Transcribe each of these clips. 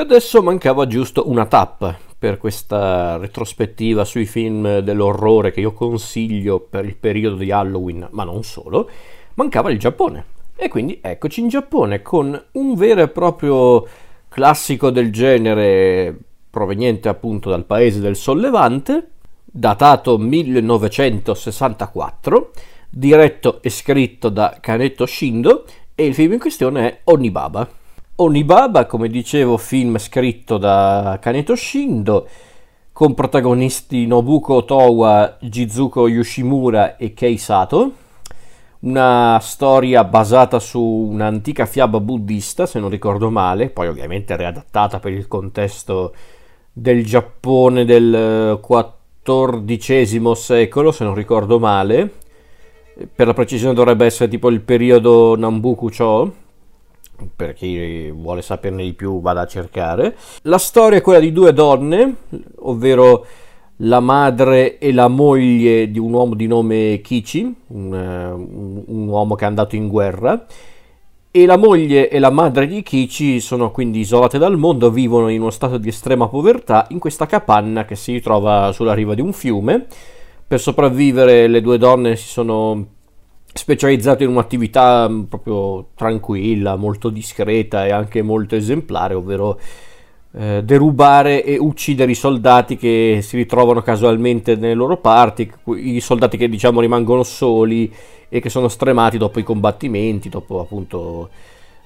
adesso mancava giusto una tappa per questa retrospettiva sui film dell'orrore che io consiglio per il periodo di Halloween, ma non solo. Mancava il Giappone. E quindi eccoci in Giappone con un vero e proprio classico del genere proveniente appunto dal paese del Sollevante, datato 1964, diretto e scritto da Kanetto Shindo e il film in questione è Onibaba. Onibaba, come dicevo, film scritto da Kanetto Shindo con protagonisti Nobuko Otowa, Jizuko Yoshimura e Kei Sato una storia basata su un'antica fiaba buddista, se non ricordo male, poi ovviamente riadattata per il contesto del Giappone del XIV secolo, se non ricordo male. Per la precisione dovrebbe essere tipo il periodo Nambuku Cho, per chi vuole saperne di più vada a cercare. La storia è quella di due donne, ovvero la madre e la moglie di un uomo di nome Kichi, un, un, un, uomo che è andato in guerra, e la moglie e la madre di Kichi sono quindi isolate dal mondo, vivono in uno stato di estrema povertà in questa capanna che si trova sulla riva di un fiume. Per sopravvivere le due donne si sono specializzate in un'attività proprio tranquilla, molto discreta e anche molto esemplare, ovvero eh, derubare e uccidere i soldati che si ritrovano casualmente nelle loro parti, i soldati che diciamo rimangono soli e che sono stremati dopo i combattimenti, dopo appunto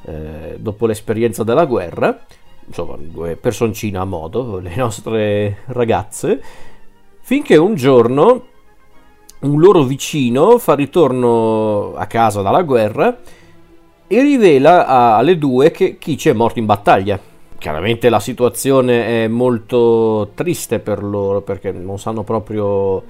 eh, dopo l'esperienza della guerra, insomma due personcine a modo, le nostre ragazze, finché un giorno un loro vicino fa ritorno a casa dalla guerra e rivela alle due che Kichi è morto in battaglia chiaramente la situazione è molto triste per loro perché non sanno proprio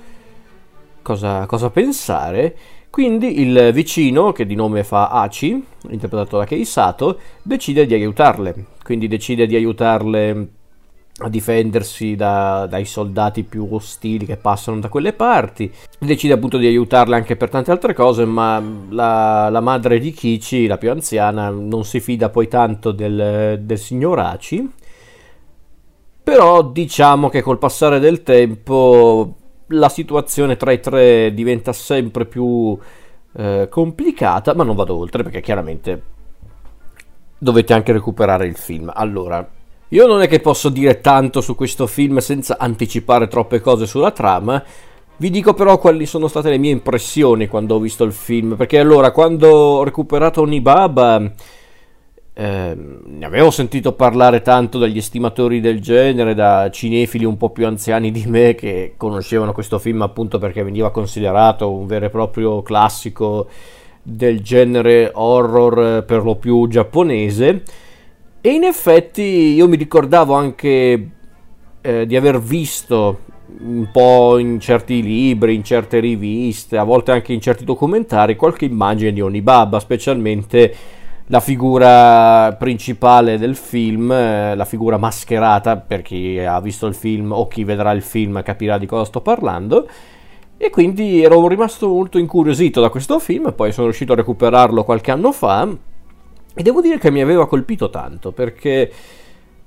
cosa, cosa pensare. Quindi il vicino, che di nome fa Aci, interpretato da Keisato, decide di aiutarle. Quindi decide di aiutarle a difendersi da, dai soldati più ostili che passano da quelle parti. Decide appunto di aiutarle anche per tante altre cose, ma la, la madre di Kichi, la più anziana, non si fida poi tanto del, del signor Aci. Però diciamo che col passare del tempo la situazione tra i tre diventa sempre più eh, complicata, ma non vado oltre perché chiaramente dovete anche recuperare il film. Allora, io non è che posso dire tanto su questo film senza anticipare troppe cose sulla trama. Vi dico però quali sono state le mie impressioni quando ho visto il film. Perché allora, quando ho recuperato Onibaba, eh, ne avevo sentito parlare tanto dagli estimatori del genere, da cinefili un po' più anziani di me che conoscevano questo film appunto perché veniva considerato un vero e proprio classico del genere horror per lo più giapponese. E in effetti io mi ricordavo anche eh, di aver visto un po' in certi libri, in certe riviste, a volte anche in certi documentari, qualche immagine di Onibaba, specialmente la figura principale del film, eh, la figura mascherata, per chi ha visto il film o chi vedrà il film capirà di cosa sto parlando. E quindi ero rimasto molto incuriosito da questo film, poi sono riuscito a recuperarlo qualche anno fa e devo dire che mi aveva colpito tanto perché,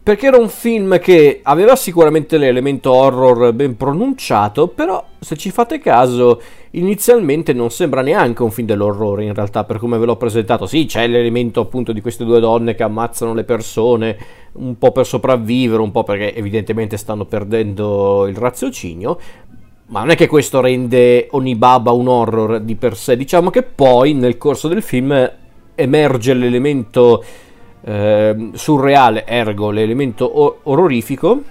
perché era un film che aveva sicuramente l'elemento horror ben pronunciato, però se ci fate caso inizialmente non sembra neanche un film dell'orrore in realtà per come ve l'ho presentato. Sì, c'è l'elemento appunto di queste due donne che ammazzano le persone un po' per sopravvivere, un po' perché evidentemente stanno perdendo il raziocinio, ma non è che questo rende Onibaba un horror di per sé, diciamo che poi nel corso del film emerge l'elemento eh, surreale, ergo l'elemento orrorifico,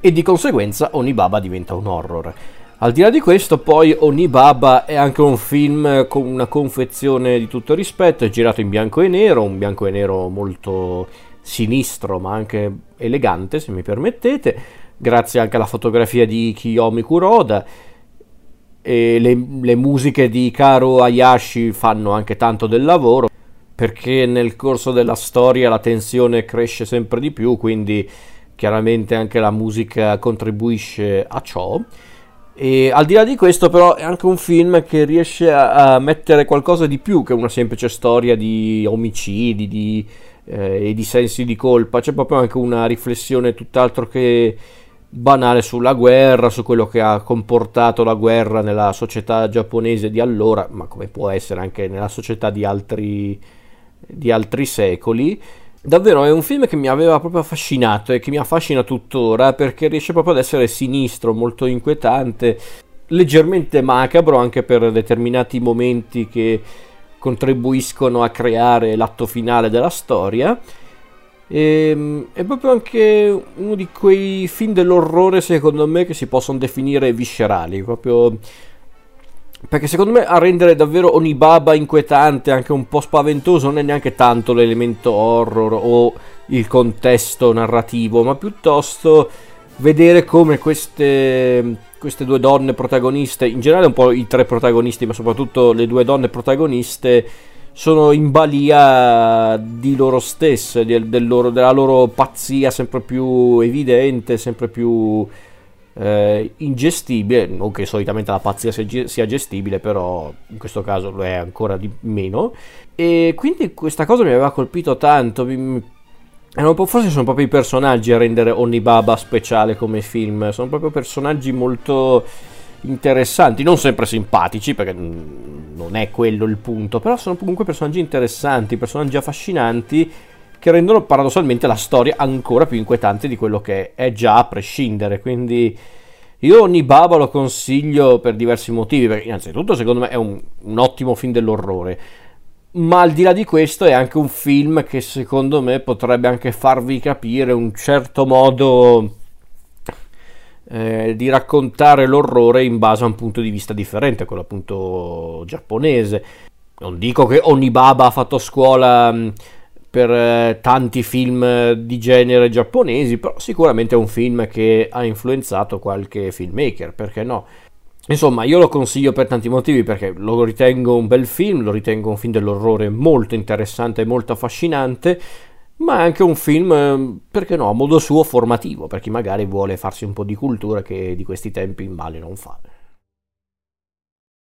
e di conseguenza Onibaba diventa un horror. Al di là di questo, poi Onibaba è anche un film con una confezione di tutto rispetto, è girato in bianco e nero, un bianco e nero molto sinistro ma anche elegante se mi permettete, grazie anche alla fotografia di Kiyomi Kuroda e le, le musiche di Karo Hayashi fanno anche tanto del lavoro perché nel corso della storia la tensione cresce sempre di più, quindi chiaramente anche la musica contribuisce a ciò. E al di là di questo, però, è anche un film che riesce a, a mettere qualcosa di più che una semplice storia di omicidi, di eh, e di sensi di colpa, c'è proprio anche una riflessione tutt'altro che banale sulla guerra, su quello che ha comportato la guerra nella società giapponese di allora, ma come può essere anche nella società di altri, di altri secoli. Davvero è un film che mi aveva proprio affascinato e che mi affascina tuttora perché riesce proprio ad essere sinistro, molto inquietante, leggermente macabro anche per determinati momenti che contribuiscono a creare l'atto finale della storia. E, ehm, è proprio anche uno di quei film dell'orrore, secondo me, che si possono definire viscerali. Proprio perché secondo me a rendere davvero Onibaba inquietante, anche un po' spaventoso, non è neanche tanto l'elemento horror o il contesto narrativo, ma piuttosto vedere come queste, queste due donne protagoniste, in generale un po' i tre protagonisti, ma soprattutto le due donne protagoniste, sono in balia di loro stesse, del loro, della loro pazzia sempre più evidente, sempre più eh, ingestibile, non che solitamente la pazzia sia gestibile, però in questo caso lo è ancora di meno. E quindi questa cosa mi aveva colpito tanto. Mi, forse sono proprio i personaggi a rendere Onibaba speciale come film, sono proprio personaggi molto interessanti, non sempre simpatici, perché non è quello il punto, però sono comunque personaggi interessanti, personaggi affascinanti che rendono paradossalmente la storia ancora più inquietante di quello che è già a prescindere. Quindi io ogni baba lo consiglio per diversi motivi, perché innanzitutto secondo me è un, un ottimo film dell'orrore. Ma al di là di questo è anche un film che secondo me potrebbe anche farvi capire un certo modo eh, di raccontare l'orrore in base a un punto di vista differente, quello appunto giapponese. Non dico che Onibaba ha fatto scuola per eh, tanti film di genere giapponesi, però sicuramente è un film che ha influenzato qualche filmmaker, perché no? Insomma, io lo consiglio per tanti motivi, perché lo ritengo un bel film, lo ritengo un film dell'orrore molto interessante e molto affascinante, ma è anche un film, perché no, a modo suo formativo, per chi magari vuole farsi un po' di cultura che di questi tempi male non fa.